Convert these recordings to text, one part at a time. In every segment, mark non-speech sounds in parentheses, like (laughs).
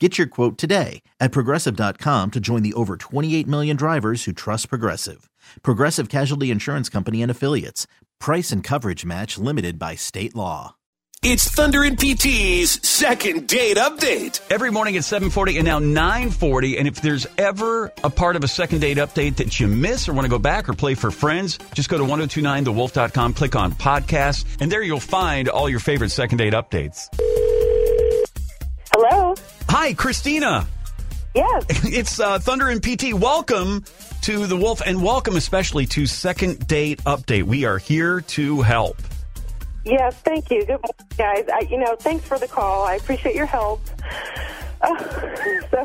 Get your quote today at progressive.com to join the over 28 million drivers who trust Progressive. Progressive Casualty Insurance Company and Affiliates. Price and coverage match limited by state law. It's Thunder and PT's second date update. Every morning at 7:40 and now 9:40 and if there's ever a part of a second date update that you miss or want to go back or play for friends, just go to 1029thewolf.com, click on podcast, and there you'll find all your favorite second date updates. Hello. Hi, Christina. Yes. (laughs) It's uh, Thunder and PT. Welcome to the Wolf, and welcome especially to Second Date Update. We are here to help. Yes. Thank you. Good morning, guys. I, you know, thanks for the call. I appreciate your help. Uh, (laughs) so,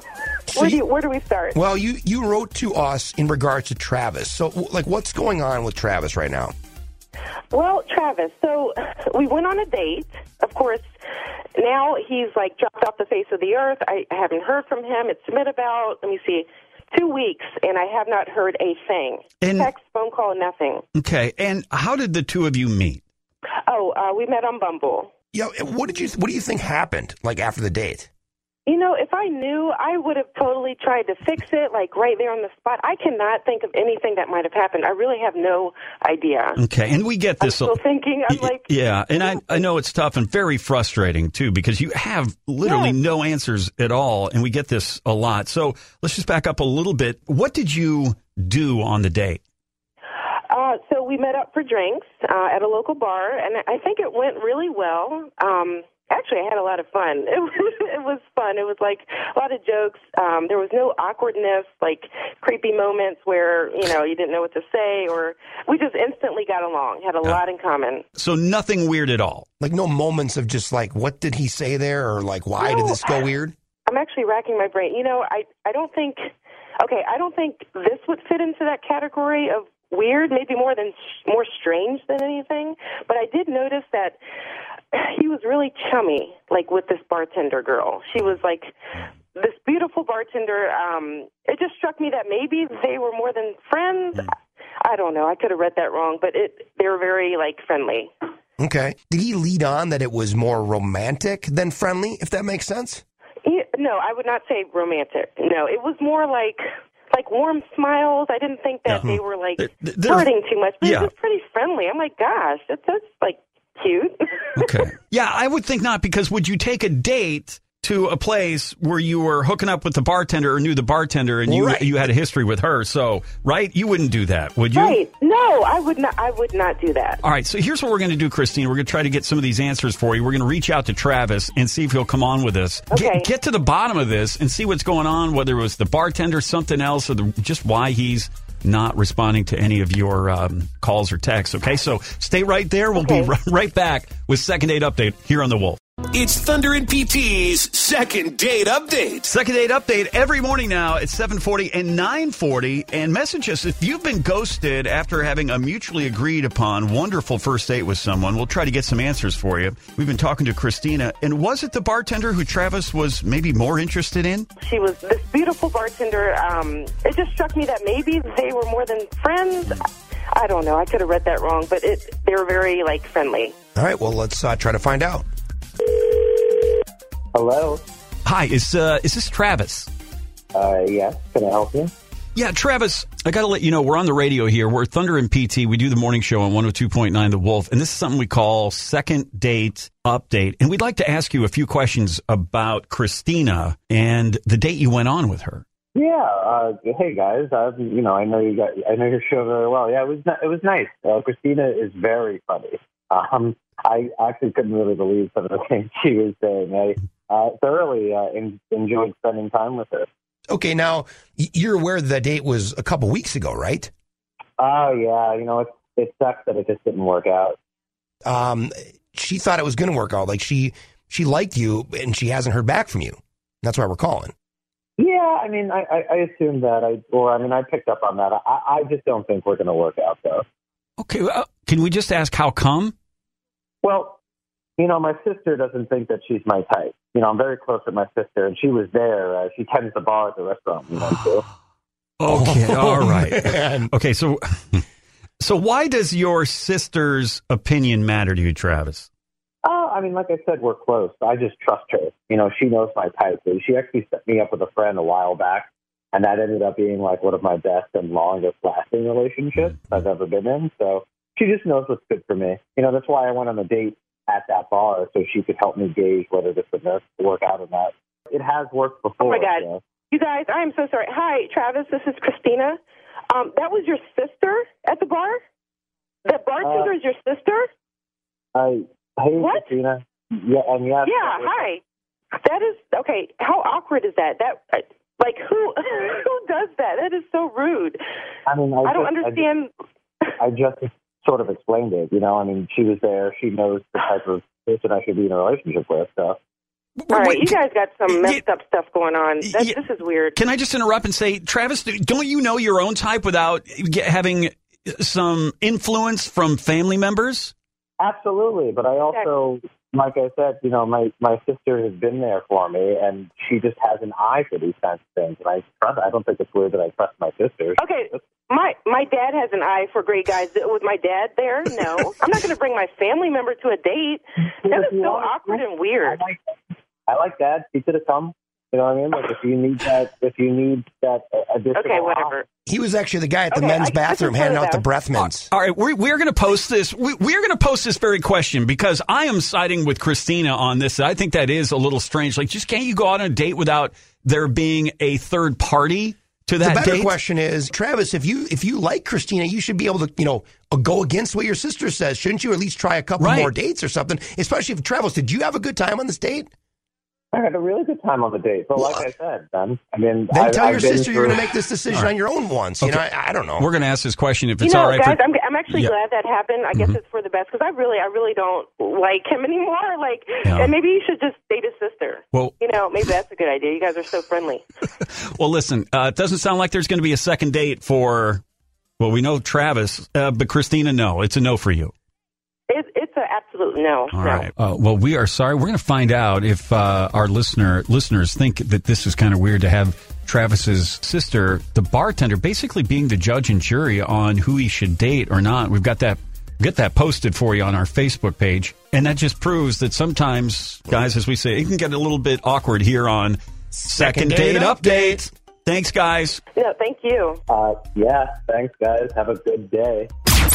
where do you, where do we start? Well, you you wrote to us in regards to Travis. So, like, what's going on with Travis right now? Well, Travis. So (laughs) we went on a date. Of course, now he's like dropped off the face of the earth. I, I haven't heard from him. It's been about let me see, two weeks, and I have not heard a thing. And- Text, phone call, nothing. Okay, and how did the two of you meet? Oh, uh, we met on Bumble. Yeah, what did you what do you think happened like after the date? You know, if I knew, I would have totally tried to fix it, like right there on the spot. I cannot think of anything that might have happened. I really have no idea. Okay, and we get I'm this. still thinking. I'm like, yeah, and I, I know it's tough and very frustrating too because you have literally Yes. no answers at all, and we get this a lot. So let's just back up a little bit. What did you do on the date? Uh, so we met up for drinks uh, at a local bar, and I think it went really well. Um, actually, I had a lot of fun. (laughs) It was, it was fun. It was like a lot of jokes. Um, there was no awkwardness, like creepy moments where you know you didn't know what to say, or we just instantly got along. Had a lot in common. So nothing weird at all. Like, no moments of just like, what did he say there, or like, why did this go weird? I'm actually racking my brain. You know, I I don't think. Okay, I don't think this would fit into that category of weird. Maybe more than more strange than anything. But I did notice that he was really chummy, like with this bartender girl. She was like this beautiful bartender. Um, it just struck me that maybe they were more than friends. I don't know. I could have read that wrong, but it they were very like friendly. Okay, did he lead on that it was more romantic than friendly? If that makes sense. He, no, I would not say romantic. No, it was more like like warm smiles. I didn't think that they were like They're- they're- flirting too much, but yeah. it was pretty friendly. I'm like, gosh, that's that's like cute. (laughs) Okay. yeah, I would think not because would you take a date to a place where you were hooking up with the bartender or knew the bartender and you Right. you had a history with her? So, right? You wouldn't do that, would you? right? No, I would not. I would not do that. All right, so here's what we're going to do, Christine. We're going to try to get some of these answers for you. We're going to reach out to Travis and see if he'll come on with us. Okay. Get, get to the bottom of this and see what's going on, whether it was the bartender, something else, or the, just why he's not responding to any of your um, calls or texts. Okay, so stay right there. We'll be Okay. right, (laughs) right back with Second Date Update here on The Wolf. It's Thunder and PT's second date update. Second date update every morning now at 740 and 940. And message us if you've been ghosted after having a mutually agreed upon wonderful first date with someone. We'll try to get some answers for you. We've been talking to Christina. And was it the bartender who Travis was maybe more interested in? She was this beautiful bartender. Um, it just struck me that maybe they were more than friends. I don't know. I could have read that wrong, but it they were very like friendly. All right, well, let's uh, try to find out. Hello. Hi, is, uh, is this Travis? Uh, yes. Can I help you? Yeah, Travis, I got to let you know we're on the radio here. We're Thunder and PT. We do the morning show on 102.9 The Wolf, and this is something we call second date update. And we'd like to ask you a few questions about Christina and the date you went on with her. Yeah. Uh, hey guys. Uh, you know, I know you got. I know your show very well. Yeah, it was. It was nice. Uh, Christina is very funny. Um, I actually couldn't really believe some of the (laughs) things she was saying. I uh, thoroughly uh, en- enjoyed spending time with her. Okay, now you're aware the date was a couple weeks ago, right? Oh yeah. You know, it it sucks that it just didn't work out. Um, she thought it was going to work out. Like she she liked you, and she hasn't heard back from you. That's why we're calling. Yeah, I mean, I, I, I assumed that. I, or I mean, I picked up on that. I, I just don't think we're going to work out, though. Okay, well, can we just ask how come? Well, you know, my sister doesn't think that she's my type. You know, I'm very close with my sister, and she was there. Uh, she tends the bar at the restaurant we went to. Okay, (laughs) all right. Man. Okay, so (laughs) so why does your sister's opinion matter to you, Travis? Oh, I mean, like I said, we're close. I just trust her. You know, she knows my type. She actually set me up with a friend a while back, and that ended up being like one of my best and longest lasting relationships I've ever been in. So she just knows what's good for me. You know, that's why I went on a date at that bar so she could help me gauge whether this would work out or not. It has worked before. Oh my God. so- You guys, I am so sorry. Hi, Travis. This is Christina. Um, that was your sister at the bar. The bartender Uh, is your sister. I hey What? Christina. Yeah, and yes. Yeah. Hi. That is okay. How awkward is that? That uh, like who (laughs) who does that? That is so rude. I mean, I, I don't just, understand. I just, I just sort of explained it. You know, I mean, she was there. She knows the type of person I should be in a relationship with. So All right, you guys got some messed Yeah. up stuff going on. That, Yeah. This is weird. Can I just interrupt and say, Travis, don't you know your own type without get, having uh, some influence from family members? absolutely, but I also, like I said, you know, my my sister has been there for me, and she just has an eye for these kinds of things. And I trust. I don't think it's weird that I trust my sister. Okay, my my dad has an eye for great guys. Was my dad there? No, (laughs) I'm not going to bring my family member to a date. That is so awkward and I weird. like, I like that. He should have come. You know what I mean? Like if you need that, if you need that additional. Okay, whatever. He was actually the guy at the Okay, men's I- I bathroom just handing out the breath mints. All right, we're, we're going to post this. We, we're going to post this very question because I am siding with Christina on this. I think that is a little strange. Like, just can't you go out on a date without there being a third party to that? The better date? question is, Travis, if you if you like Christina, you should be able to, you know, uh, go against what your sister says. Shouldn't you at least try a couple Right. more dates or something? Especially if Travis, did you have a good time on this date? I had a really good time on the date, but like I said, Ben, I mean, Then I, tell I've your been sister you're going to make this decision on your own once. You know, I, I don't know. We're going to ask this question if You it's know, all right. guys, for, I'm I'm actually Yeah. glad that happened. I guess it's for the best because I really I really don't like him anymore. Like, Yeah. and maybe you should just date his sister. well, You know, maybe that's a good idea. You guys are so friendly. (laughs) well, listen, uh, it doesn't sound like there's going to be a second date for, well, we know Travis, uh, but Christina, no. It's a no for you. It, it's an absolute no. All no. right. Uh, well, we are sorry. We're going to find out if uh, our listener listeners think that this is kind of weird to have Travis's sister, the bartender, basically being the judge and jury on who he should date or not. We've got that get that posted for you on our Facebook page, and that just proves that sometimes, guys, as we say, it can get a little bit awkward here on Second, Date Date Update. Thanks, guys. No, thank you. Uh, yeah, thanks, guys. Have a good day.